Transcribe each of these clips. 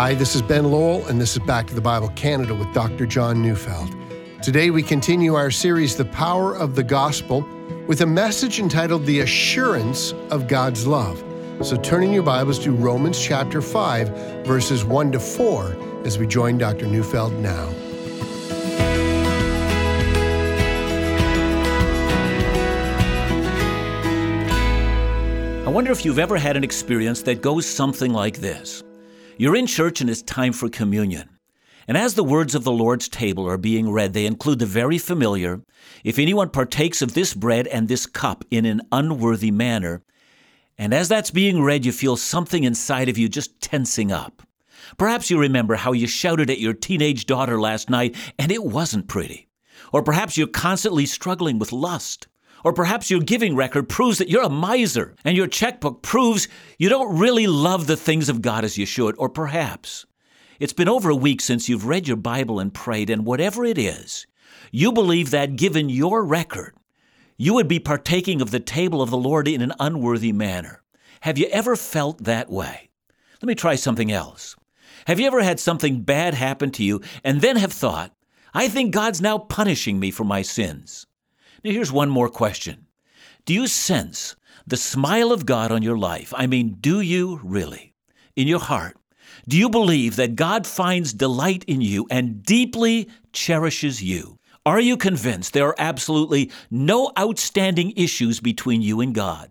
Hi, this is Ben Lowell, and this is Back to the Bible Canada with Dr. John Neufeld. Today we continue our series, The Power of the Gospel, with a message entitled The Assurance of God's Love. So turn in your Bibles to Romans chapter 5, verses 1 to 4, as we join Dr. Neufeld now. I wonder if you've ever had an experience that goes something like this. You're in church and it's time for communion. And as the words of the Lord's table are being read, they include the very familiar If anyone partakes of this bread and this cup in an unworthy manner, and as that's being read, you feel something inside of you just tensing up. Perhaps you remember how you shouted at your teenage daughter last night and it wasn't pretty. Or perhaps you're constantly struggling with lust. Or perhaps your giving record proves that you're a miser and your checkbook proves you don't really love the things of God as you should. Or perhaps it's been over a week since you've read your Bible and prayed, and whatever it is, you believe that given your record, you would be partaking of the table of the Lord in an unworthy manner. Have you ever felt that way? Let me try something else. Have you ever had something bad happen to you and then have thought, I think God's now punishing me for my sins? Now, here's one more question Do you sense the smile of God on your life? I mean, do you really? In your heart, do you believe that God finds delight in you and deeply cherishes you? Are you convinced there are absolutely no outstanding issues between you and God?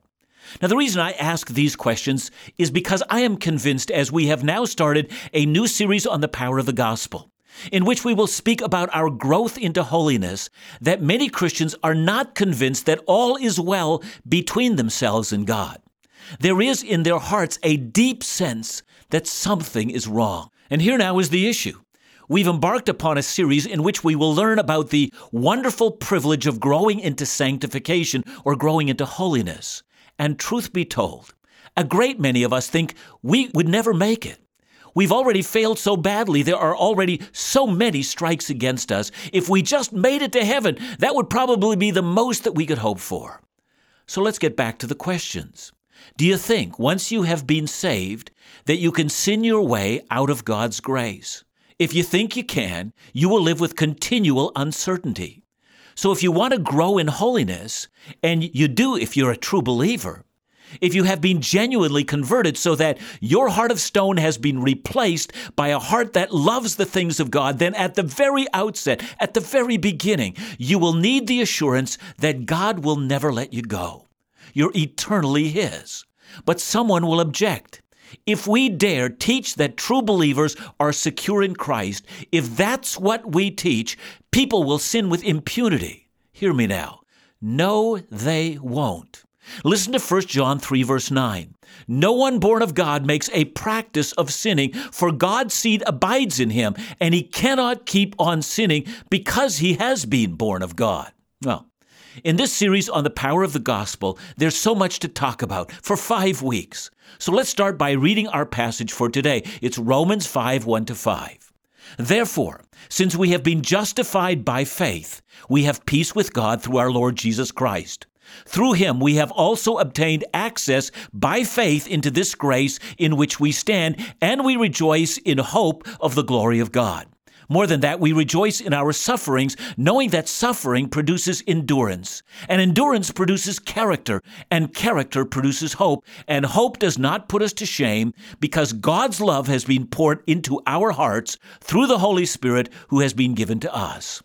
Now, the reason I ask these questions is because I am convinced as we have now started a new series on the power of the gospel in which we will speak about our growth into holiness, that many Christians are not convinced that all is well between themselves and God. There is in their hearts a deep sense that something is wrong. And here now is the issue. We've embarked upon a series in which we will learn about the wonderful privilege of growing into sanctification or growing into holiness. And truth be told, a great many of us think we would never make it. We've already failed so badly. There are already so many strikes against us. If we just made it to heaven, that would probably be the most that we could hope for. So let's get back to the questions. Do you think, once you have been saved, that you can sin your way out of God's grace? If you think you can, you will live with continual uncertainty. So if you want to grow in holiness, and you do if you're a true believer, if you have been genuinely converted so that your heart of stone has been replaced by a heart that loves the things of God, then at the very outset, at the very beginning, you will need the assurance that God will never let you go. You're eternally His. But someone will object. If we dare teach that true believers are secure in Christ, if that's what we teach, people will sin with impunity. Hear me now. No, they won't. Listen to 1 John 3, verse 9. No one born of God makes a practice of sinning, for God's seed abides in him, and he cannot keep on sinning because he has been born of God. Well, in this series on the power of the gospel, there's so much to talk about for five weeks. So let's start by reading our passage for today. It's Romans 5 1 to 5. Therefore, since we have been justified by faith, we have peace with God through our Lord Jesus Christ through him we have also obtained access by faith into this grace in which we stand, and we rejoice in hope of the glory of God. More than that, we rejoice in our sufferings, knowing that suffering produces endurance, and endurance produces character, and character produces hope, and hope does not put us to shame, because God's love has been poured into our hearts through the Holy Spirit who has been given to us.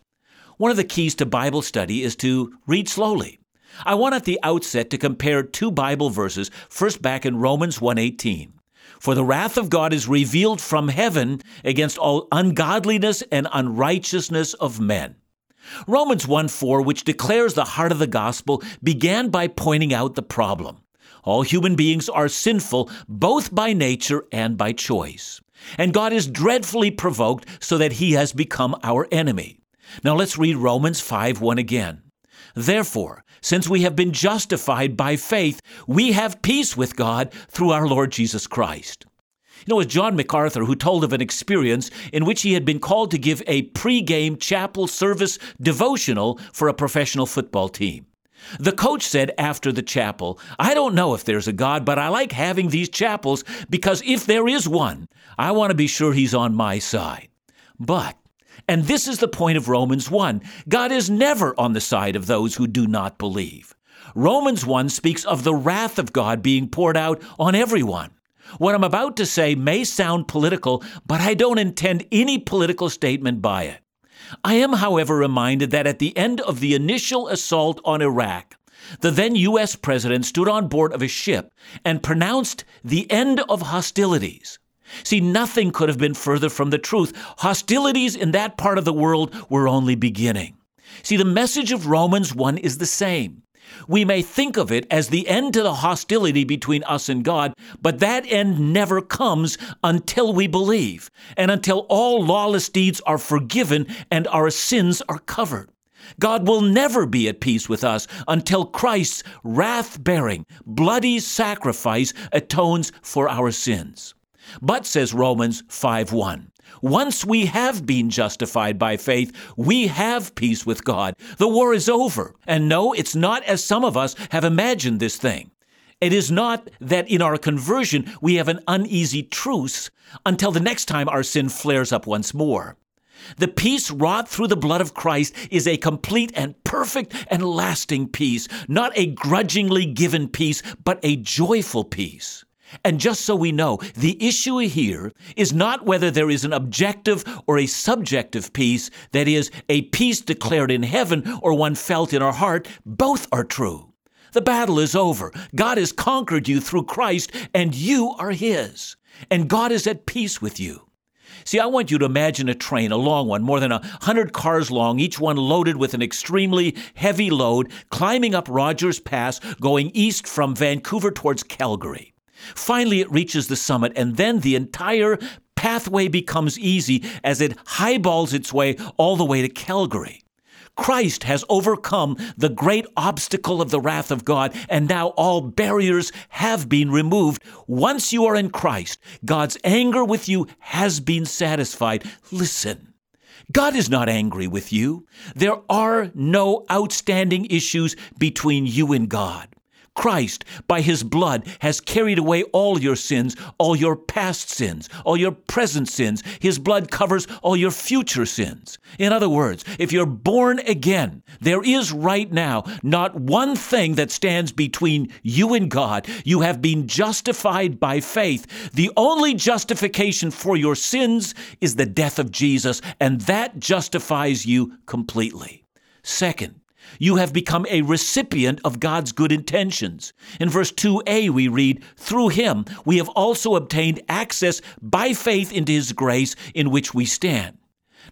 One of the keys to Bible study is to read slowly. I want at the outset to compare two Bible verses, first back in Romans 1:18. For the wrath of God is revealed from heaven against all ungodliness and unrighteousness of men. Romans 1:4, which declares the heart of the gospel, began by pointing out the problem. All human beings are sinful both by nature and by choice. And God is dreadfully provoked so that he has become our enemy. Now let's read Romans 5:1 again. Therefore, since we have been justified by faith, we have peace with God through our Lord Jesus Christ. You know, it was John MacArthur who told of an experience in which he had been called to give a pre-game chapel service devotional for a professional football team. The coach said after the chapel, I don't know if there's a God, but I like having these chapels because if there is one, I want to be sure he's on my side. But, and this is the point of Romans 1, God is never on the side of those who do not believe. Romans 1 speaks of the wrath of God being poured out on everyone. What I'm about to say may sound political, but I don't intend any political statement by it. I am, however, reminded that at the end of the initial assault on Iraq, the then U.S. president stood on board of a ship and pronounced the end of hostilities. See, nothing could have been further from the truth. Hostilities in that part of the world were only beginning. See, the message of Romans 1 is the same. We may think of it as the end to the hostility between us and God, but that end never comes until we believe and until all lawless deeds are forgiven and our sins are covered. God will never be at peace with us until Christ's wrath bearing, bloody sacrifice atones for our sins. But, says Romans 5 1, once we have been justified by faith, we have peace with God. The war is over. And no, it's not as some of us have imagined this thing. It is not that in our conversion we have an uneasy truce until the next time our sin flares up once more. The peace wrought through the blood of Christ is a complete and perfect and lasting peace, not a grudgingly given peace, but a joyful peace. And just so we know, the issue here is not whether there is an objective or a subjective peace, that is, a peace declared in heaven or one felt in our heart. Both are true. The battle is over. God has conquered you through Christ, and you are His. And God is at peace with you. See, I want you to imagine a train, a long one, more than a hundred cars long, each one loaded with an extremely heavy load, climbing up Rogers Pass, going east from Vancouver towards Calgary. Finally, it reaches the summit, and then the entire pathway becomes easy as it highballs its way all the way to Calgary. Christ has overcome the great obstacle of the wrath of God, and now all barriers have been removed. Once you are in Christ, God's anger with you has been satisfied. Listen. God is not angry with you. There are no outstanding issues between you and God. Christ, by his blood, has carried away all your sins, all your past sins, all your present sins. His blood covers all your future sins. In other words, if you're born again, there is right now not one thing that stands between you and God. You have been justified by faith. The only justification for your sins is the death of Jesus, and that justifies you completely. Second, you have become a recipient of God's good intentions. In verse 2a, we read, Through him we have also obtained access by faith into his grace in which we stand.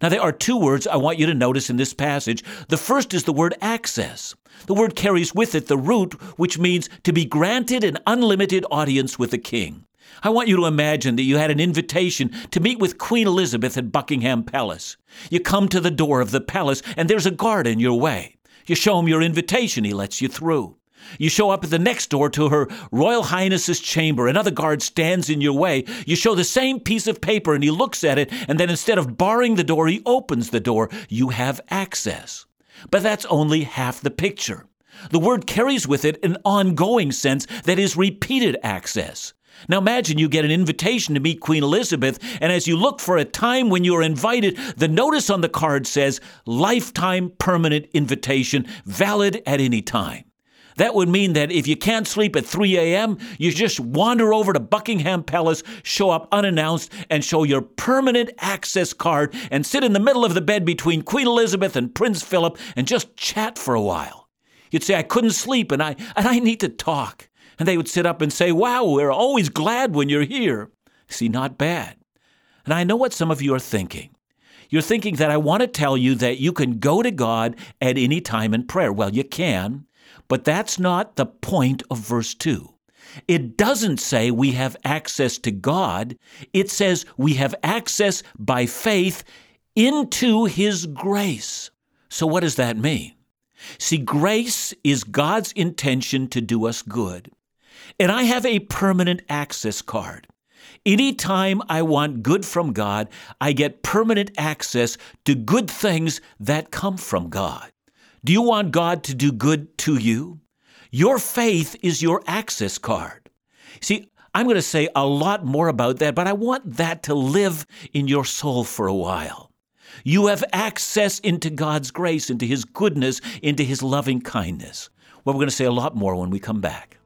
Now, there are two words I want you to notice in this passage. The first is the word access. The word carries with it the root, which means to be granted an unlimited audience with the king. I want you to imagine that you had an invitation to meet with Queen Elizabeth at Buckingham Palace. You come to the door of the palace, and there's a guard in your way. You show him your invitation, he lets you through. You show up at the next door to her Royal Highness's chamber. Another guard stands in your way. You show the same piece of paper and he looks at it, and then instead of barring the door, he opens the door. You have access. But that's only half the picture. The word carries with it an ongoing sense that is repeated access. Now imagine you get an invitation to meet Queen Elizabeth, and as you look for a time when you are invited, the notice on the card says lifetime permanent invitation, valid at any time. That would mean that if you can't sleep at 3 a.m., you just wander over to Buckingham Palace, show up unannounced, and show your permanent access card and sit in the middle of the bed between Queen Elizabeth and Prince Philip and just chat for a while. You'd say, I couldn't sleep and I, and I need to talk. And they would sit up and say, Wow, we're always glad when you're here. See, not bad. And I know what some of you are thinking. You're thinking that I want to tell you that you can go to God at any time in prayer. Well, you can, but that's not the point of verse 2. It doesn't say we have access to God, it says we have access by faith into His grace. So, what does that mean? See, grace is God's intention to do us good. And I have a permanent access card. Anytime I want good from God, I get permanent access to good things that come from God. Do you want God to do good to you? Your faith is your access card. See, I'm going to say a lot more about that, but I want that to live in your soul for a while. You have access into God's grace, into His goodness, into His loving kindness. Well, we're going to say a lot more when we come back.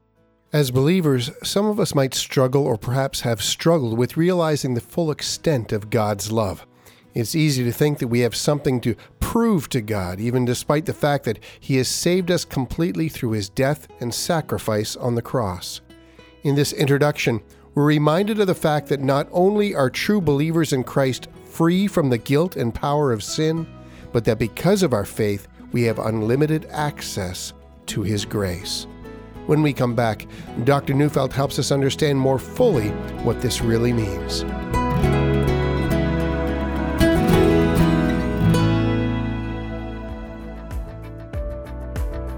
As believers, some of us might struggle or perhaps have struggled with realizing the full extent of God's love. It's easy to think that we have something to prove to God, even despite the fact that He has saved us completely through His death and sacrifice on the cross. In this introduction, we're reminded of the fact that not only are true believers in Christ free from the guilt and power of sin, but that because of our faith, we have unlimited access to His grace. When we come back, Dr. Neufeld helps us understand more fully what this really means.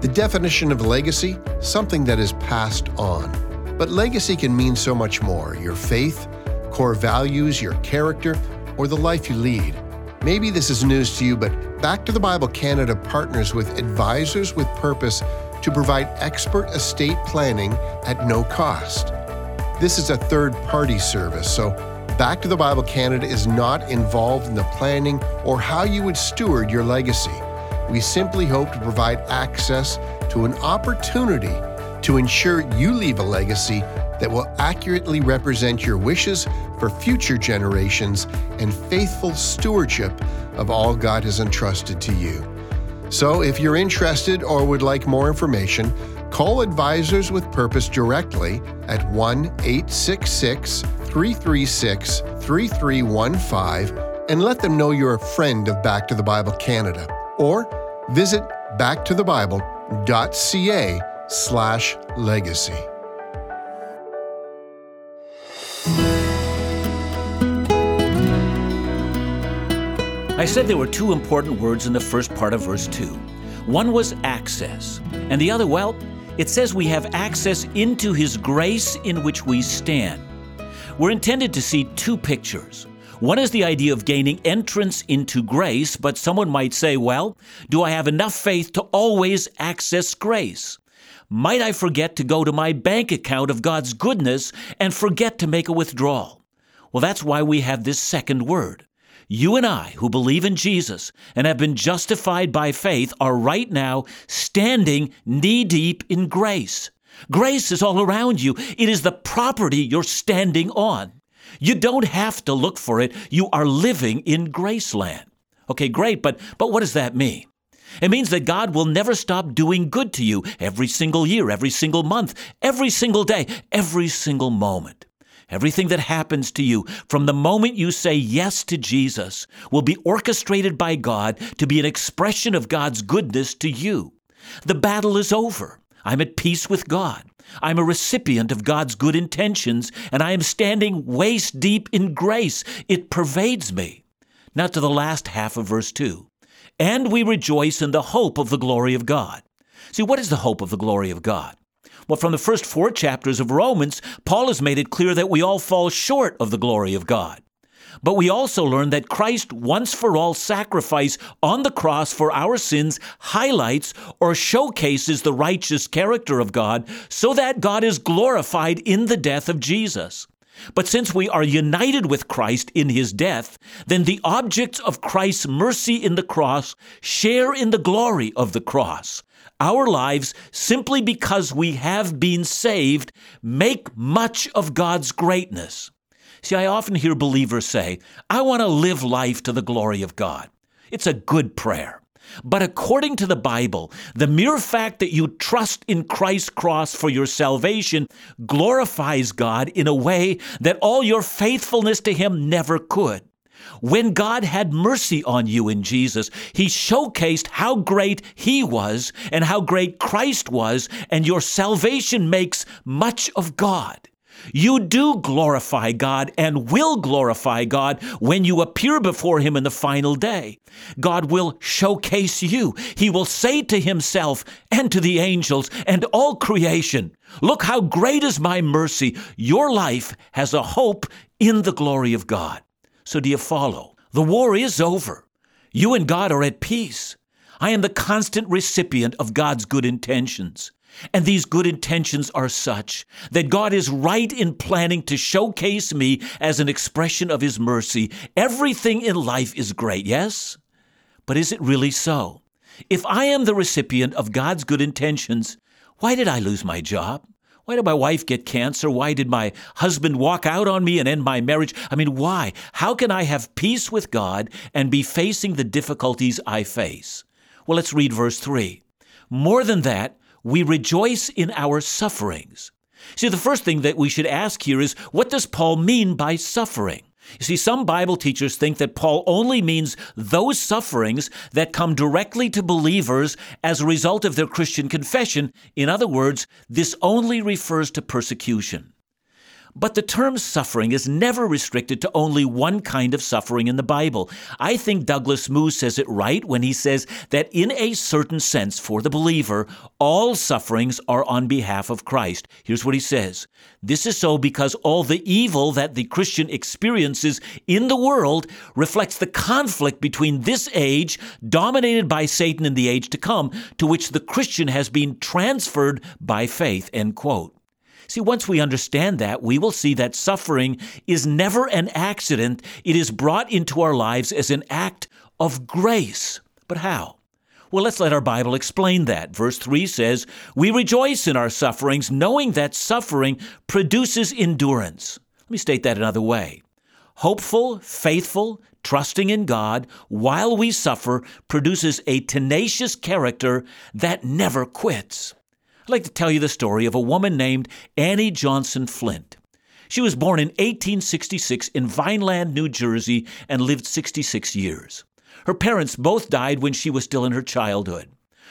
The definition of legacy, something that is passed on. But legacy can mean so much more your faith, core values, your character, or the life you lead. Maybe this is news to you, but Back to the Bible Canada partners with Advisors with Purpose to provide expert estate planning at no cost. This is a third party service, so Back to the Bible Canada is not involved in the planning or how you would steward your legacy. We simply hope to provide access to an opportunity to ensure you leave a legacy that will accurately represent your wishes for future generations and faithful stewardship of all God has entrusted to you. So, if you're interested or would like more information, call Advisors with Purpose directly at 1 866 336 3315 and let them know you're a friend of Back to the Bible Canada. Or visit backtothebible.ca slash legacy. I said there were two important words in the first part of verse 2. One was access, and the other, well, it says we have access into His grace in which we stand. We're intended to see two pictures. One is the idea of gaining entrance into grace, but someone might say, well, do I have enough faith to always access grace? Might I forget to go to my bank account of God's goodness and forget to make a withdrawal? Well, that's why we have this second word. You and I, who believe in Jesus and have been justified by faith, are right now standing knee deep in grace. Grace is all around you. It is the property you're standing on. You don't have to look for it. You are living in Graceland. Okay, great, but, but what does that mean? It means that God will never stop doing good to you every single year, every single month, every single day, every single moment. Everything that happens to you from the moment you say yes to Jesus will be orchestrated by God to be an expression of God's goodness to you. The battle is over. I'm at peace with God. I'm a recipient of God's good intentions, and I am standing waist deep in grace. It pervades me. Now to the last half of verse 2 and we rejoice in the hope of the glory of God. See, what is the hope of the glory of God? Well, from the first four chapters of Romans, Paul has made it clear that we all fall short of the glory of God. But we also learn that Christ once for all sacrifice on the cross for our sins highlights or showcases the righteous character of God so that God is glorified in the death of Jesus. But since we are united with Christ in his death, then the objects of Christ's mercy in the cross share in the glory of the cross. Our lives, simply because we have been saved, make much of God's greatness. See, I often hear believers say, I want to live life to the glory of God. It's a good prayer. But according to the Bible, the mere fact that you trust in Christ's cross for your salvation glorifies God in a way that all your faithfulness to Him never could. When God had mercy on you in Jesus, He showcased how great He was and how great Christ was, and your salvation makes much of God. You do glorify God and will glorify God when you appear before Him in the final day. God will showcase you. He will say to Himself and to the angels and all creation, Look how great is my mercy. Your life has a hope in the glory of God. So, do you follow? The war is over. You and God are at peace. I am the constant recipient of God's good intentions. And these good intentions are such that God is right in planning to showcase me as an expression of His mercy. Everything in life is great, yes? But is it really so? If I am the recipient of God's good intentions, why did I lose my job? Why did my wife get cancer? Why did my husband walk out on me and end my marriage? I mean, why? How can I have peace with God and be facing the difficulties I face? Well, let's read verse 3. More than that, we rejoice in our sufferings. See, the first thing that we should ask here is what does Paul mean by suffering? You see, some Bible teachers think that Paul only means those sufferings that come directly to believers as a result of their Christian confession. In other words, this only refers to persecution. But the term suffering is never restricted to only one kind of suffering in the Bible. I think Douglas Moo says it right when he says that in a certain sense, for the believer, all sufferings are on behalf of Christ. Here's what he says This is so because all the evil that the Christian experiences in the world reflects the conflict between this age, dominated by Satan in the age to come, to which the Christian has been transferred by faith. End quote. See, once we understand that, we will see that suffering is never an accident. It is brought into our lives as an act of grace. But how? Well, let's let our Bible explain that. Verse 3 says, We rejoice in our sufferings, knowing that suffering produces endurance. Let me state that another way. Hopeful, faithful, trusting in God while we suffer produces a tenacious character that never quits. I'd like to tell you the story of a woman named Annie Johnson Flint. She was born in 1866 in Vineland, New Jersey, and lived 66 years. Her parents both died when she was still in her childhood.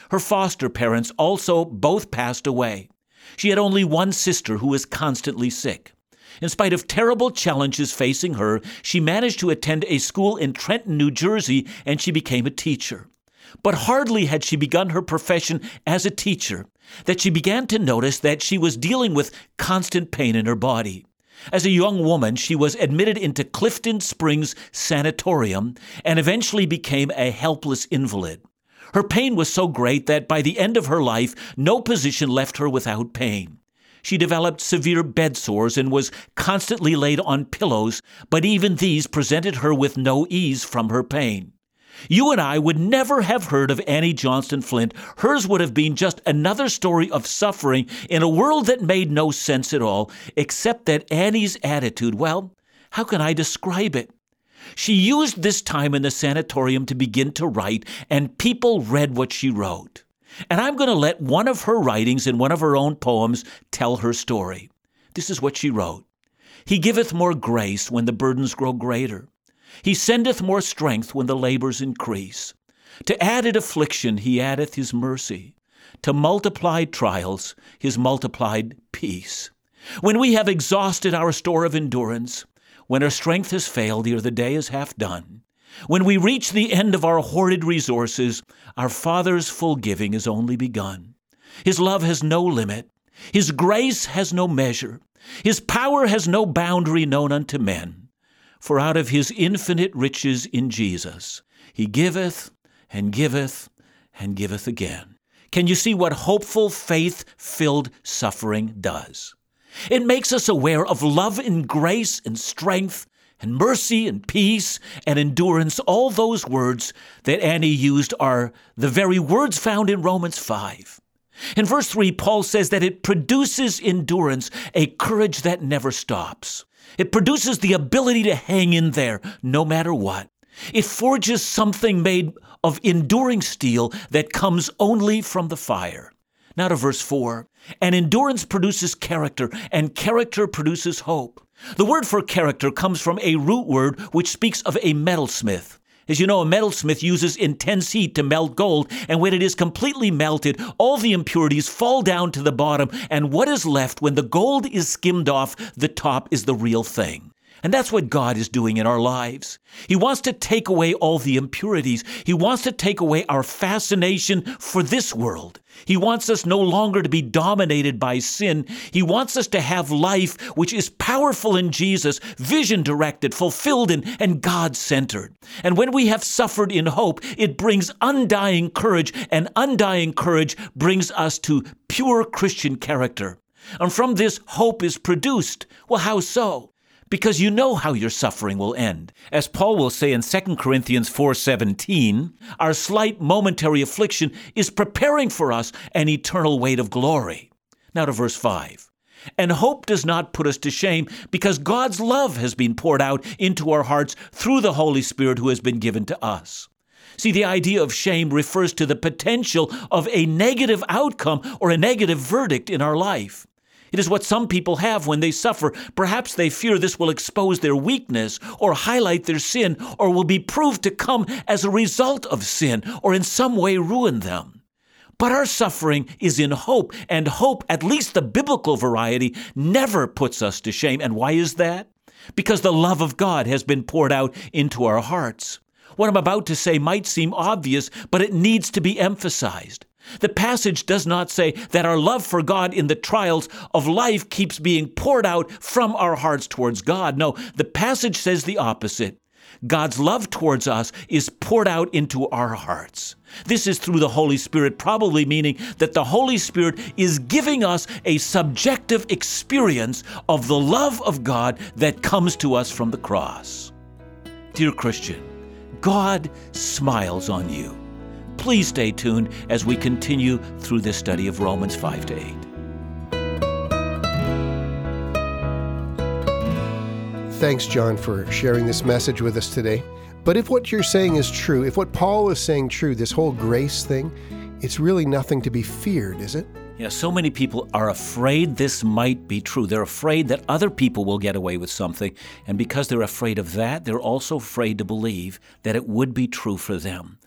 Her foster parents also both passed away. She had only one sister who was constantly sick. In spite of terrible challenges facing her, she managed to attend a school in Trenton, New Jersey, and she became a teacher. But hardly had she begun her profession as a teacher that she began to notice that she was dealing with constant pain in her body. As a young woman, she was admitted into Clifton Springs Sanatorium and eventually became a helpless invalid. Her pain was so great that by the end of her life, no position left her without pain. She developed severe bed sores and was constantly laid on pillows, but even these presented her with no ease from her pain. You and I would never have heard of Annie Johnson Flint. Hers would have been just another story of suffering in a world that made no sense at all, except that Annie's attitude, well, how can I describe it? She used this time in the sanatorium to begin to write, and people read what she wrote. And I'm going to let one of her writings in one of her own poems tell her story. This is what she wrote He giveth more grace when the burdens grow greater. He sendeth more strength when the labors increase. To added affliction he addeth his mercy. To multiplied trials his multiplied peace. When we have exhausted our store of endurance, when our strength has failed ere the day is half done, when we reach the end of our hoarded resources, our Father's full giving is only begun. His love has no limit. His grace has no measure. His power has no boundary known unto men. For out of his infinite riches in Jesus, he giveth and giveth and giveth again. Can you see what hopeful, faith filled suffering does? It makes us aware of love and grace and strength and mercy and peace and endurance. All those words that Annie used are the very words found in Romans 5. In verse 3, Paul says that it produces endurance, a courage that never stops. It produces the ability to hang in there no matter what. It forges something made of enduring steel that comes only from the fire. Now to verse 4. And endurance produces character, and character produces hope. The word for character comes from a root word which speaks of a metalsmith. As you know, a metalsmith uses intense heat to melt gold, and when it is completely melted, all the impurities fall down to the bottom, and what is left when the gold is skimmed off the top is the real thing. And that's what God is doing in our lives. He wants to take away all the impurities. He wants to take away our fascination for this world. He wants us no longer to be dominated by sin. He wants us to have life which is powerful in Jesus, vision directed, fulfilled, in, and God centered. And when we have suffered in hope, it brings undying courage, and undying courage brings us to pure Christian character. And from this, hope is produced. Well, how so? Because you know how your suffering will end. As Paul will say in 2 Corinthians 4:17, our slight momentary affliction is preparing for us an eternal weight of glory. Now to verse 5. And hope does not put us to shame because God's love has been poured out into our hearts through the Holy Spirit who has been given to us. See, the idea of shame refers to the potential of a negative outcome or a negative verdict in our life. It is what some people have when they suffer. Perhaps they fear this will expose their weakness or highlight their sin or will be proved to come as a result of sin or in some way ruin them. But our suffering is in hope, and hope, at least the biblical variety, never puts us to shame. And why is that? Because the love of God has been poured out into our hearts. What I'm about to say might seem obvious, but it needs to be emphasized. The passage does not say that our love for God in the trials of life keeps being poured out from our hearts towards God. No, the passage says the opposite. God's love towards us is poured out into our hearts. This is through the Holy Spirit, probably meaning that the Holy Spirit is giving us a subjective experience of the love of God that comes to us from the cross. Dear Christian, God smiles on you. Please stay tuned as we continue through this study of Romans 5 to 8. Thanks, John, for sharing this message with us today. But if what you're saying is true, if what Paul is saying true, this whole grace thing, it's really nothing to be feared, is it? Yeah, so many people are afraid this might be true. They're afraid that other people will get away with something. And because they're afraid of that, they're also afraid to believe that it would be true for them.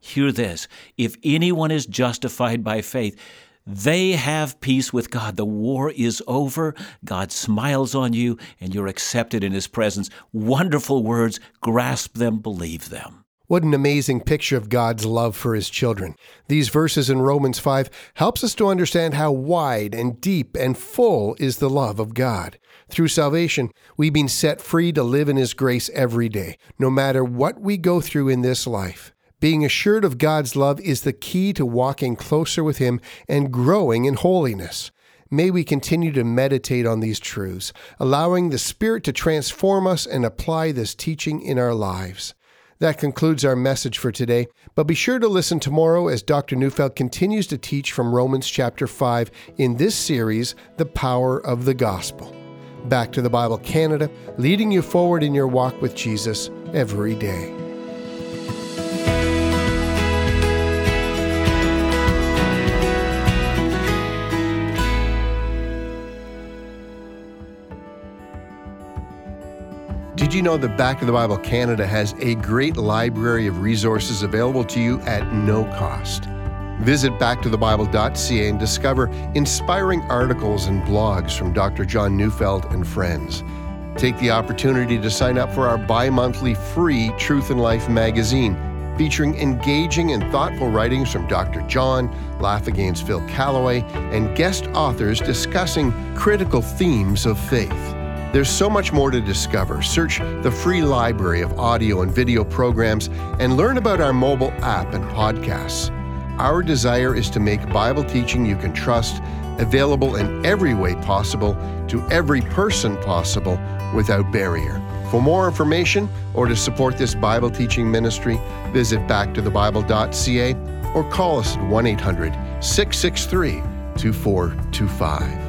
Hear this if anyone is justified by faith, they have peace with God. The war is over. God smiles on you, and you're accepted in His presence. Wonderful words. Grasp them, believe them. What an amazing picture of God's love for his children. These verses in Romans 5 helps us to understand how wide and deep and full is the love of God. Through salvation, we've been set free to live in his grace every day, no matter what we go through in this life. Being assured of God's love is the key to walking closer with Him and growing in holiness. May we continue to meditate on these truths, allowing the Spirit to transform us and apply this teaching in our lives. That concludes our message for today, but be sure to listen tomorrow as Dr. Neufeld continues to teach from Romans chapter 5 in this series, The Power of the Gospel. Back to the Bible Canada, leading you forward in your walk with Jesus every day. Did you know that Back to the Bible Canada has a great library of resources available to you at no cost? Visit backtothebible.ca and discover inspiring articles and blogs from Dr. John Neufeld and friends. Take the opportunity to sign up for our bi monthly free Truth and Life magazine, featuring engaging and thoughtful writings from Dr. John, Laugh Phil Callaway, and guest authors discussing critical themes of faith. There's so much more to discover. Search the free library of audio and video programs and learn about our mobile app and podcasts. Our desire is to make Bible teaching you can trust available in every way possible to every person possible without barrier. For more information or to support this Bible teaching ministry, visit backtothebible.ca or call us at 1 800 663 2425.